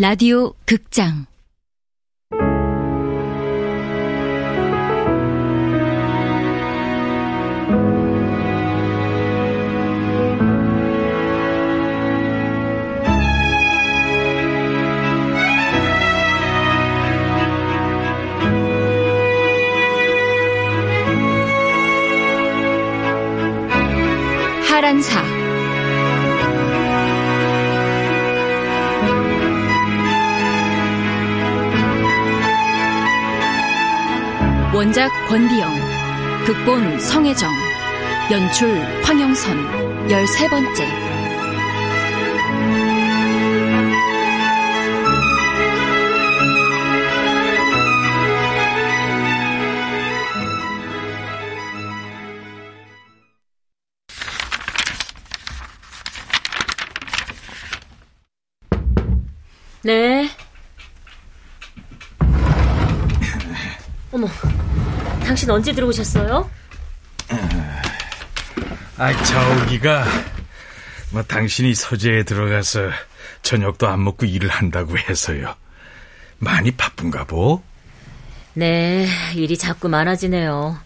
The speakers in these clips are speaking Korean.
라디오 극장. 하란사 원작 권비영 극본 성혜정 연출 황영선 열세 번째 네. 어머, 당신 언제 들어오셨어요? 아, 자오기가 뭐 당신이 서재에 들어가서 저녁도 안 먹고 일을 한다고 해서요. 많이 바쁜가 보? 네, 일이 자꾸 많아지네요.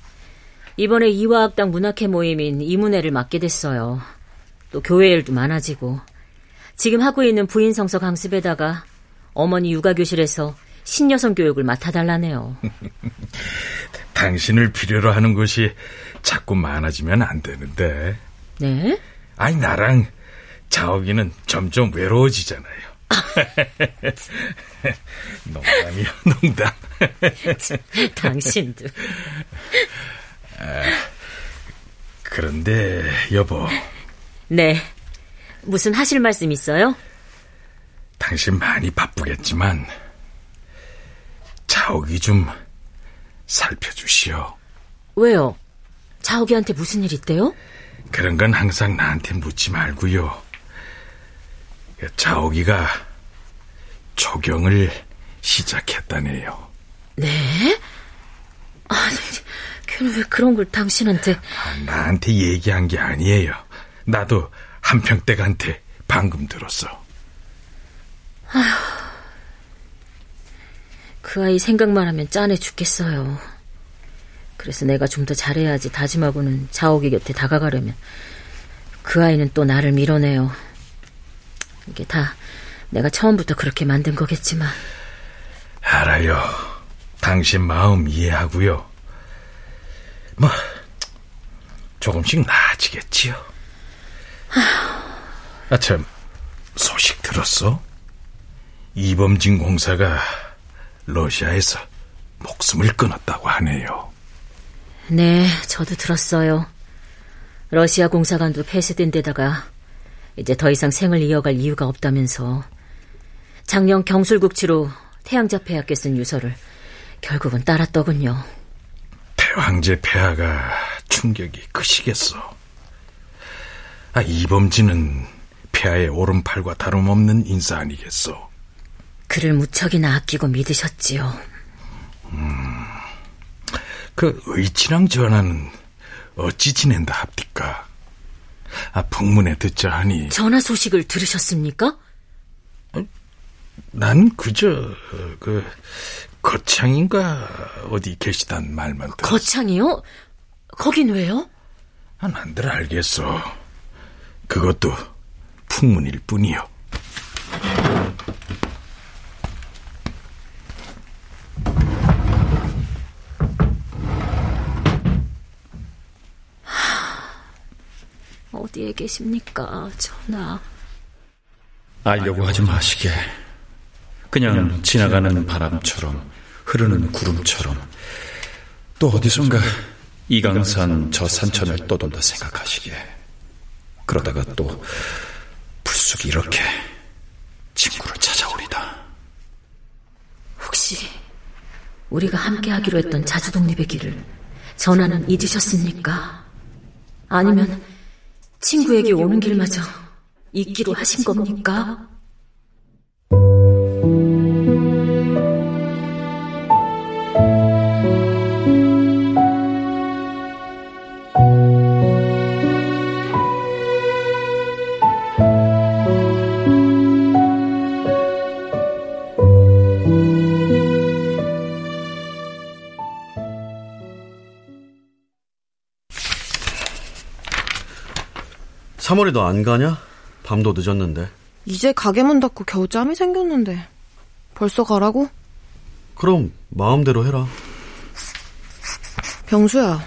이번에 이화학당 문학회 모임인 이문회를 맡게 됐어요. 또 교회 일도 많아지고. 지금 하고 있는 부인 성서 강습에다가 어머니 육아 교실에서 신여성 교육을 맡아달라네요. 당신을 필요로 하는 곳이 자꾸 많아지면 안 되는데. 네? 아니, 나랑 자오기는 점점 외로워지잖아요. 농담이요, 농담. 당신도. 그런데, 여보. 네. 무슨 하실 말씀 있어요? 당신 많이 바쁘겠지만, 자오기 좀 살펴주시오. 왜요? 자옥이한테 무슨 일 있대요? 그런 건 항상 나한테 묻지 말고요. 자오기가 조경을 시작했다네요. 네? 아, 걔는 왜 그런 걸 당신한테... 아, 나한테 얘기한 게 아니에요. 나도 한평댁한테 방금 들었어. 아휴, 그 아이 생각만 하면 짠해 죽겠어요. 그래서 내가 좀 더 잘해야지 다짐하고는 자옥이 곁에 다가가려면 그 아이는 또 나를 밀어내요. 이게 다 내가 처음부터 그렇게 만든 거겠지만. 알아요. 당신 마음 이해하고요. 뭐 조금씩 나아지겠지요. 아참 소식 들었어? 이범진 공사가 러시아에서 목숨을 끊었다고 하네요. 네, 저도 들었어요. 러시아 공사관도 폐쇄된 데다가 이제 더 이상 생을 이어갈 이유가 없다면서 작년 경술국치로 태양자 폐하께 쓴 유서를 결국은 따랐더군요. 태왕제 폐하가 충격이 크시겠어. 아, 이범진은 폐하의 오른팔과 다름없는 인사 아니겠소. 그를 무척이나 아끼고 믿으셨지요. 음, 그 의치랑 전하는 어찌 지낸다 합디까? 아, 북문에 듣자 하니. 전화 소식을 들으셨습니까? 난 그저, 그, 거창인가, 어디 계시단 말만 들었어. 거창이요? 거긴 왜요? 아, 난들 알겠어. 그것도 풍문일 뿐이요. 어디에 계십니까, 전하? 알려고 하지 마시게. 그냥 지나가는 바람처럼, 흐르는 구름처럼, 또 어디선가 이강산 저 산천을 떠돈다 생각하시게. 그러다가 또 불쑥 이렇게 친구를 찾아오리다. 혹시 우리가 함께 하기로 했던 자주독립의 길을 전하는 잊으셨습니까? 아니면 친구에게 오는 길마저 잊기로 하신 겁니까? 3월이 너 안 가냐? 밤도 늦었는데. 이제 가게 문 닫고 겨우 짬이 생겼는데. 벌써 가라고? 그럼 마음대로 해라. 병수야,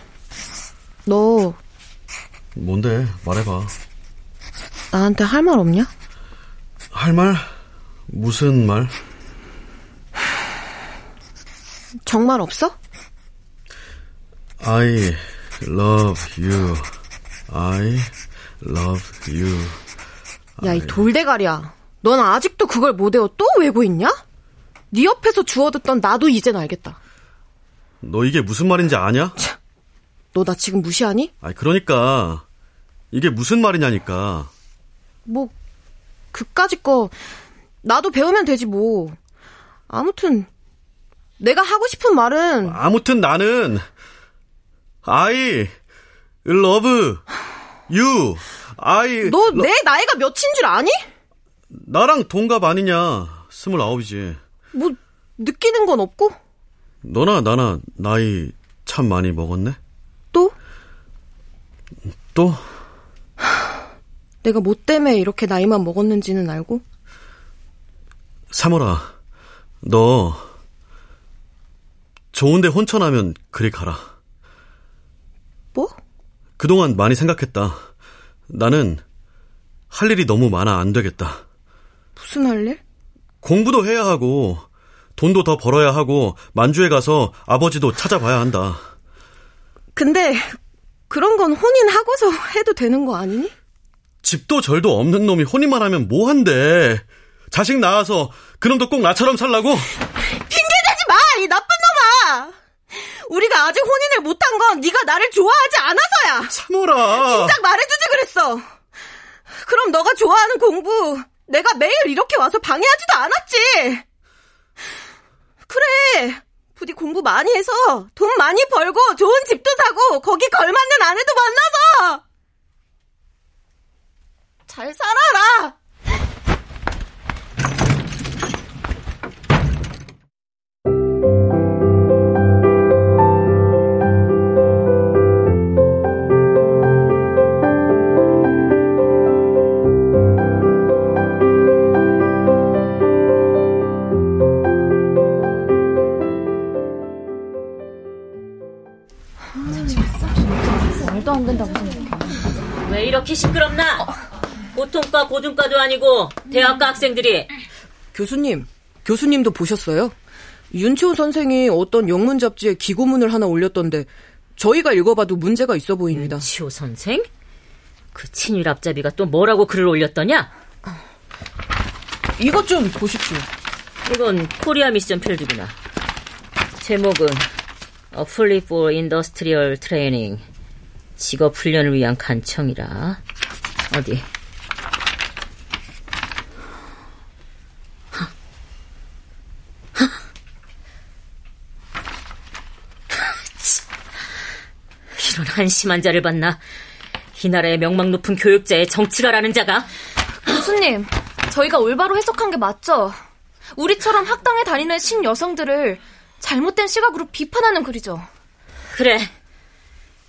너 뭔데? 말해봐. 나한테 할 말 없냐? 할 말? 무슨 말? 정말 없어? I love you. I love you. 야, 이 돌대가리야. 넌 아직도 그걸 못 외워 또 외고 있냐? 네 옆에서 주워듣던 나도 이젠 알겠다. 너 이게 무슨 말인지 아냐? 너 나 지금 무시하니? 아니, 그러니까. 이게 무슨 말이냐니까. 뭐, 그까짓 거, 나도 배우면 되지 뭐. 아무튼, 내가 하고 싶은 말은, 아무튼 나는, I you. I. 너내 나이가 몇인 줄 아니? 나랑 동갑 아니냐. 스물아홉이지. 뭐, 느끼는 건 없고? 너나 나나 나이 참 많이 먹었네? 또? 또? 내가 뭐 때문에 이렇게 나이만 먹었는지는 알고? 사모라, 너, 좋은데 혼천하면 그리 가라. 뭐? 그동안 많이 생각했다. 나는 할 일이 너무 많아 안 되겠다. 무슨 할 일? 공부도 해야 하고, 돈도 더 벌어야 하고, 만주에 가서 아버지도 찾아봐야 한다. 근데, 그런 건 혼인하고서 해도 되는 거 아니니? 집도 절도 없는 놈이 혼인만 하면 뭐 한대. 자식 낳아서 그놈도 꼭 나처럼 살라고? 핑계대지 마! 이 나쁜 놈아! 우리가 아직 혼인을 못한 건 네가 나를 좋아하지 않아서야! 사모라! 진작 말해주지 그랬어! 그럼 너가 좋아하는 공부, 내가 매일 이렇게 와서 방해하지도 않았지! 그래! 부디 공부 많이 해서 돈 많이 벌고 좋은 집도 사고 거기 걸맞는 아내도 만나서 잘 살아라! 보통과 고중과도 아니고 대학가 학생들이 교수님, 교수님도 보셨어요? 윤치호 선생이 어떤 영문 잡지에 기고문을 하나 올렸던데 저희가 읽어봐도 문제가 있어 보입니다. 치호 선생? 그 친일 앞잡이가 또 뭐라고 글을 올렸더냐? 이것 좀 보십시오. 이건 코리아 미션 필드구나. 제목은 A Fully for Industrial Training. 직업 훈련을 위한 간청이라. 어디? 이런 한심한 자를 봤나? 이 나라의 명망 높은 교육자의 정치가라는 자가 교수님, 저희가 올바로 해석한 게 맞죠? 우리처럼 학당에 다니는 신여성들을 잘못된 시각으로 비판하는 글이죠. 그래.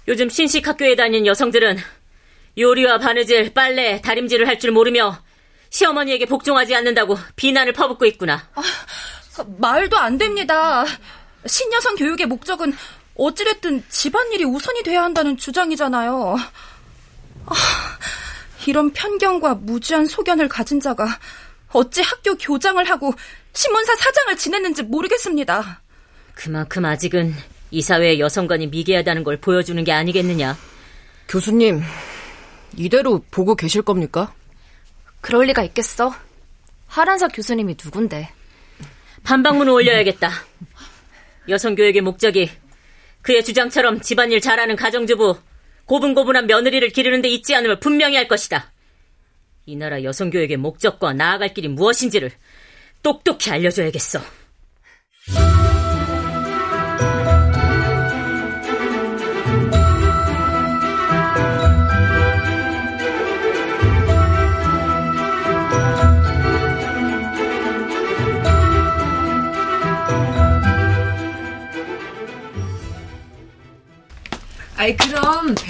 요즘 신식 학교에 다니는 여성들은 요리와 바느질, 빨래, 다림질을 할 줄 모르며 시어머니에게 복종하지 않는다고 비난을 퍼붓고 있구나. 말도 안 됩니다. 신여성 교육의 목적은 어찌됐든 집안일이 우선이 돼야 한다는 주장이잖아요. 아, 이런 편견과 무지한 소견을 가진 자가 어찌 학교 교장을 하고 신문사 사장을 지냈는지 모르겠습니다. 그만큼 아직은 이 사회의 여성관이 미개하다는 걸 보여주는 게 아니겠느냐. 교수님, 이대로 보고 계실 겁니까? 그럴 리가 있겠어? 하란사 교수님이 누군데? 반박문을 올려야겠다. 여성교육의 목적이 그의 주장처럼 집안일 잘하는 가정주부, 고분고분한 며느리를 기르는 데 있지 않음을 분명히 할 것이다. 이 나라 여성교육의 목적과 나아갈 길이 무엇인지를 똑똑히 알려줘야겠어.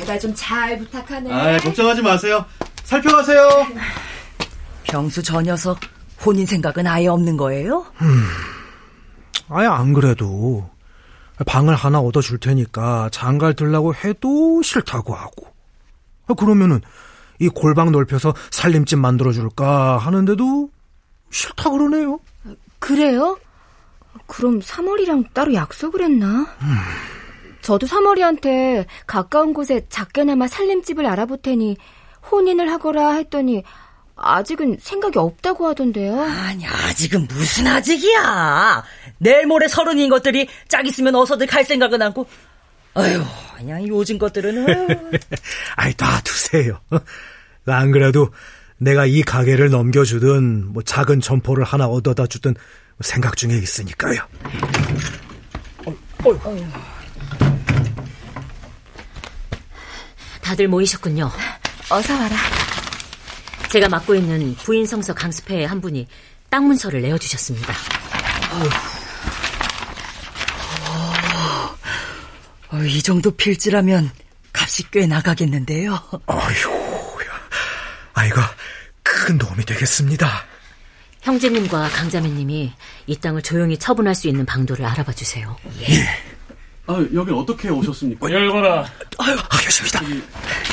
배달 좀잘 부탁하네. 아, 걱정하지 마세요. 살펴가세요. 병수 저 녀석 혼인 생각은 아예 없는 거예요? 음, 아예 안 그래도 방을 하나 얻어줄 테니까 장갈 들라고 해도 싫다고 하고 그러면은 이 골방 넓혀서 살림집 만들어줄까 하는데도 싫다 그러네요. 그래요? 그럼 사월이랑 따로 약속을 했나? 음. 저도 사월이한테 가까운 곳에 작게나마 살림집을 알아볼 테니 혼인을 하거라 했더니 아직은 생각이 없다고 하던데요. 아니, 아직은 무슨 아직이야. 내일 모레 서른인 것들이 짝 있으면 어서들 갈 생각은 않고. 아유, 그냥 요즘 것들은. 아이, 놔두세요. 안 그래도 내가 이 가게를 넘겨주든, 뭐 작은 점포를 하나 얻어다 주든 생각 중에 있으니까요. 어, 어, 어. 다들 모이셨군요. 어서 와라. 제가 맡고 있는 부인 성서 강습회의 한 분이 땅 문서를 내어 주셨습니다. 어, 이 정도 필지라면 값이 꽤 나가겠는데요. 아휴, 아이가 큰 도움이 되겠습니다. 형제님과 강자매님이 이 땅을 조용히 처분할 수 있는 방도를 알아봐 주세요. 예. 아, 여긴 어떻게 오셨습니까? 열거라. 아유, 하겠습니다.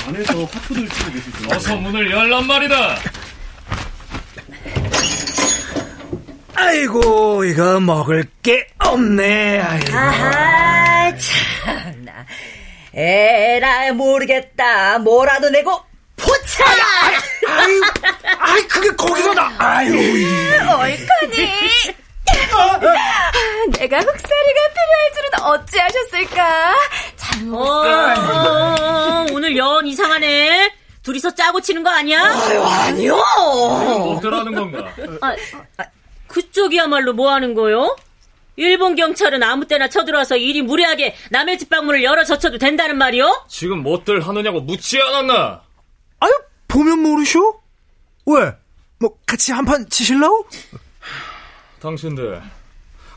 안에서 화투들 치고 계시죠. 어서 문을 열란 말이다. 아이고, 이거 먹을 게 없네. 아이고. 아하, 참나. 에라, 모르겠다. 뭐라도 내고, 포차! 아유, 아이, 그게 거기서 나, 아유. 얼카니. 내가 흑사리가 필요할 줄은 어찌하셨을까? 잘못 어, 오늘 연 이상하네. 둘이서 짜고 치는 거 아니야? 아유, 아니요. 어쩌라는 건가? 아, 아, 그쪽이야말로 뭐 하는 거요? 일본 경찰은 아무 때나 쳐들어와서 일이 무례하게 남의 집 방문을 열어 젖혀도 된다는 말이요? 지금 뭐들 하느냐고 묻지 않았나? 아유, 보면 모르쇼? 왜? 뭐 같이 한 판 치실라고? 당신들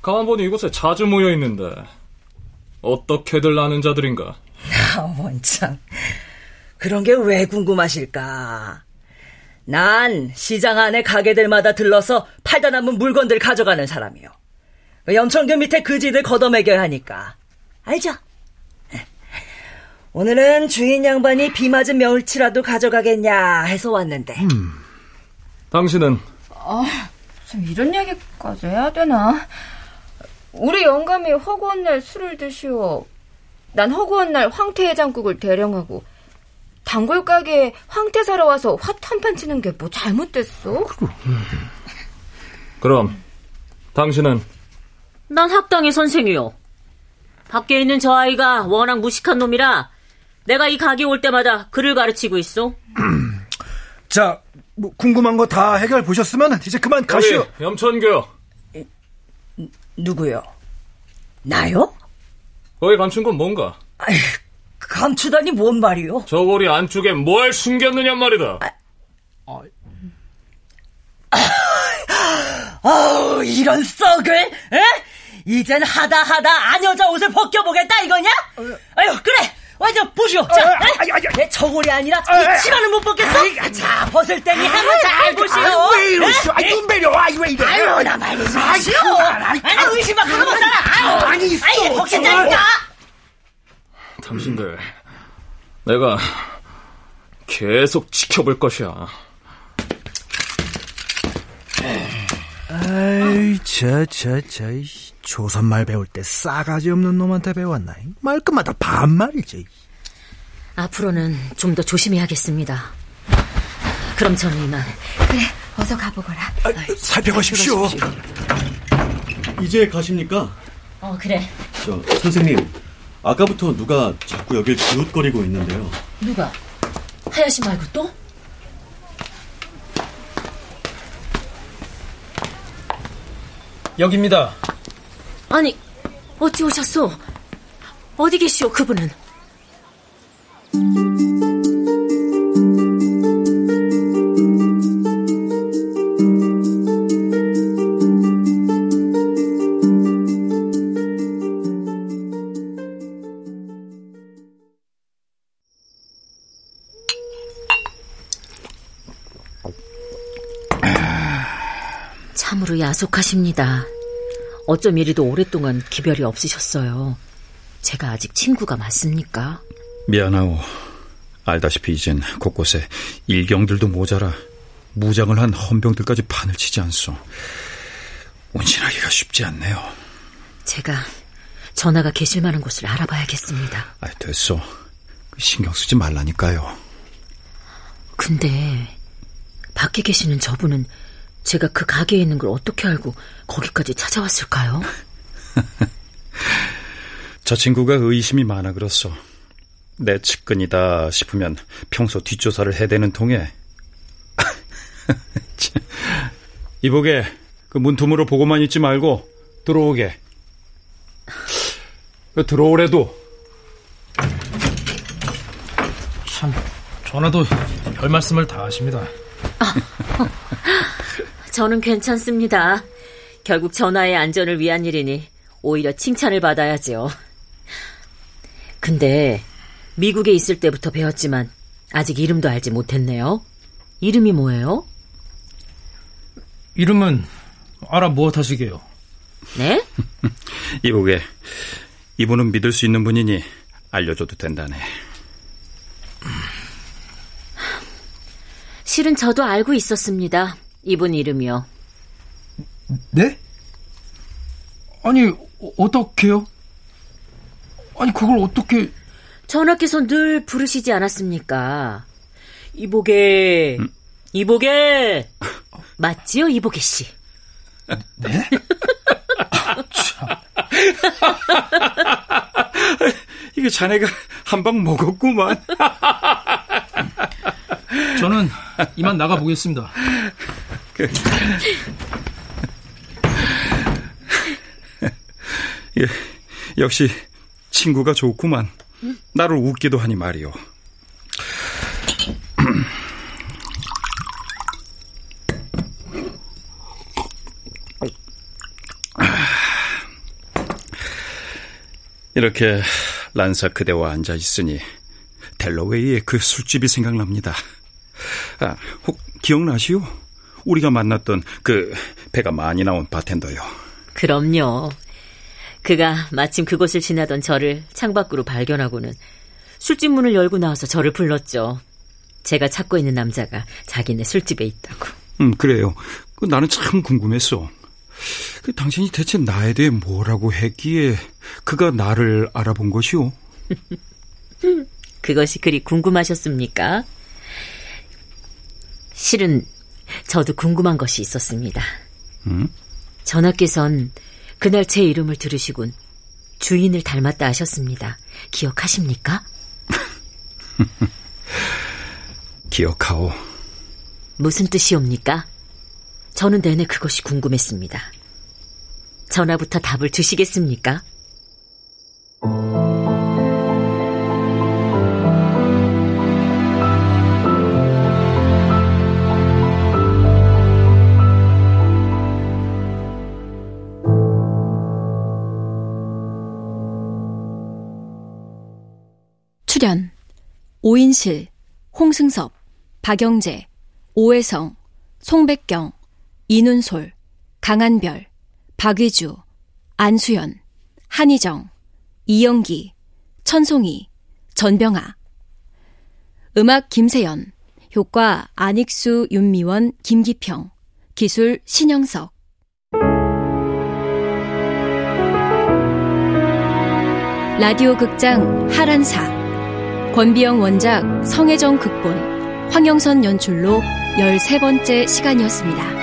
가만 보니 이곳에 자주 모여 있는데 어떻게들 아는 자들인가? 아, 원참 그런 게 왜 궁금하실까? 난 시장 안에 가게들마다 들러서 팔다 남은 물건들 가져가는 사람이요. 그 염천교 밑에 그지들 걷어먹여야 하니까. 알죠? 오늘은 주인 양반이 비 맞은 멸치라도 가져가겠냐 해서 왔는데. 음. 당신은? 아, 참 이런 얘기까지 해야 되나? 우리 영감이 허구한 날 술을 드시오. 난 허구한 날 황태 해장국을 대령하고 단골 가게에 황태 사러 와서 화한판 치는 게 뭐 잘못됐어? 그럼 당신은? 난 학당의 선생이요. 밖에 있는 저 아이가 워낙 무식한 놈이라 내가 이 가게 올 때마다 글을 가르치고 있어. 자, 뭐 궁금한 거 다 해결 보셨으면 이제 그만 가시오. 염천교. 누구요? 나요? 거기 감춘 건 뭔가? 아이, 감추다니 뭔 말이요? 저 고리 안쪽에 뭘 숨겼느냐 말이다. 아, 아, 이런 썩을? 에? 이젠 하다 하다 아녀자 옷을 벗겨보겠다 이거냐? 아유 그래 완전 보시오. 자, 아, 아, 아, 내 저고리 아니라 이 치마는 못 벗겠어? 자, 벗을 때니 한번 잘 보시오. 왜 이러시오? 아, 눈 배려. 아, 왜 이래? 아유, 나 말리 좀 하시오. 아니, 의심만 하고 살아. 아니, 있어. 아니, 벗긴다니까. 당신들, 내가 계속 지켜볼 것이야. 아이, 저, 저, 저, 조선말 배울 때 싸가지 없는 놈한테 배웠나? 말끝마다 반말이지. 앞으로는 좀 더 조심해야겠습니다. 그럼 저는 이만. 그래, 어서 가보거라. 아, 살펴가십시오. 이제 가십니까? 어, 그래. 저, 선생님. 아까부터 누가 자꾸 여길 기웃거리고 있는데요. 누가? 하야시 말고 또? 여기입니다. 아니, 어찌 오셨소? 어디 계시오, 그분은? 참으로 야속하십니다. 어쩜 이리도 오랫동안 기별이 없으셨어요. 제가 아직 친구가 맞습니까? 미안하오. 알다시피 이젠 곳곳에 일경들도 모자라 무장을 한 헌병들까지 판을 치지 않소. 운신하기가 쉽지 않네요. 제가 전화가 계실 만한 곳을 알아봐야겠습니다. 아, 됐어. 신경 쓰지 말라니까요. 근데 밖에 계시는 저분은 제가 그 가게에 있는 걸 어떻게 알고 거기까지 찾아왔을까요? 저 친구가 의심이 많아 그렇소. 내 측근이다 싶으면 평소 뒷조사를 해대는 통에 이보게 그 문틈으로 보고만 있지 말고 들어오게. 그 들어오래도. 참 전화도 별 말씀을 다 하십니다. 저는 괜찮습니다. 결국 전화의 안전을 위한 일이니 오히려 칭찬을 받아야죠. 근데 미국에 있을 때부터 배웠지만 아직 이름도 알지 못했네요. 이름이 뭐예요? 이름은 알아 무엇하시게요? 네? 이보게 이분은 믿을 수 있는 분이니 알려줘도 된다네. 실은 저도 알고 있었습니다. 이분 이름이요. 네? 아니 어, 어떻게요? 아니 그걸 어떻게? 전하께서 늘 부르시지 않았습니까? 이보게, 음? 이보게 맞지요, 이보게 씨? 네? 이거 자네가 한 방 먹었구만. 저는 이만 나가 보겠습니다. 그... 예, 역시 친구가 좋구만. 나를 웃기도 하니 말이오. 이렇게 란사 그대와 앉아 있으니 델러웨이의 그 술집이 생각납니다. 아, 혹 기억나시오? 우리가 만났던 그 배가 많이 나온 바텐더요. 그럼요. 그가 마침 그곳을 지나던 저를 창밖으로 발견하고는 술집 문을 열고 나와서 저를 불렀죠. 제가 찾고 있는 남자가 자기네 술집에 있다고. 음, 그래요. 그 나는 참 궁금했어. 그 당신이 대체 나에 대해 뭐라고 했기에 그가 나를 알아본 것이오? 그것이 그리 궁금하셨습니까? 실은 저도 궁금한 것이 있었습니다. 음? 전하께선 그날 제 이름을 들으시곤 주인을 닮았다 하셨습니다. 기억하십니까? 기억하오. 무슨 뜻이옵니까? 저는 내내 그것이 궁금했습니다. 전화부터 답을 주시겠습니까? 오인실, 홍승섭, 박영재, 오혜성, 송백경, 이눈솔, 강한별, 박위주, 안수연, 한희정, 이영기, 천송이, 전병아. 음악 김세연, 효과 안익수, 윤미원, 김기평, 기술 신영석. 라디오 극장 하란사 권비영 원작 성혜정 극본 황영선 연출로 13번째 시간이었습니다.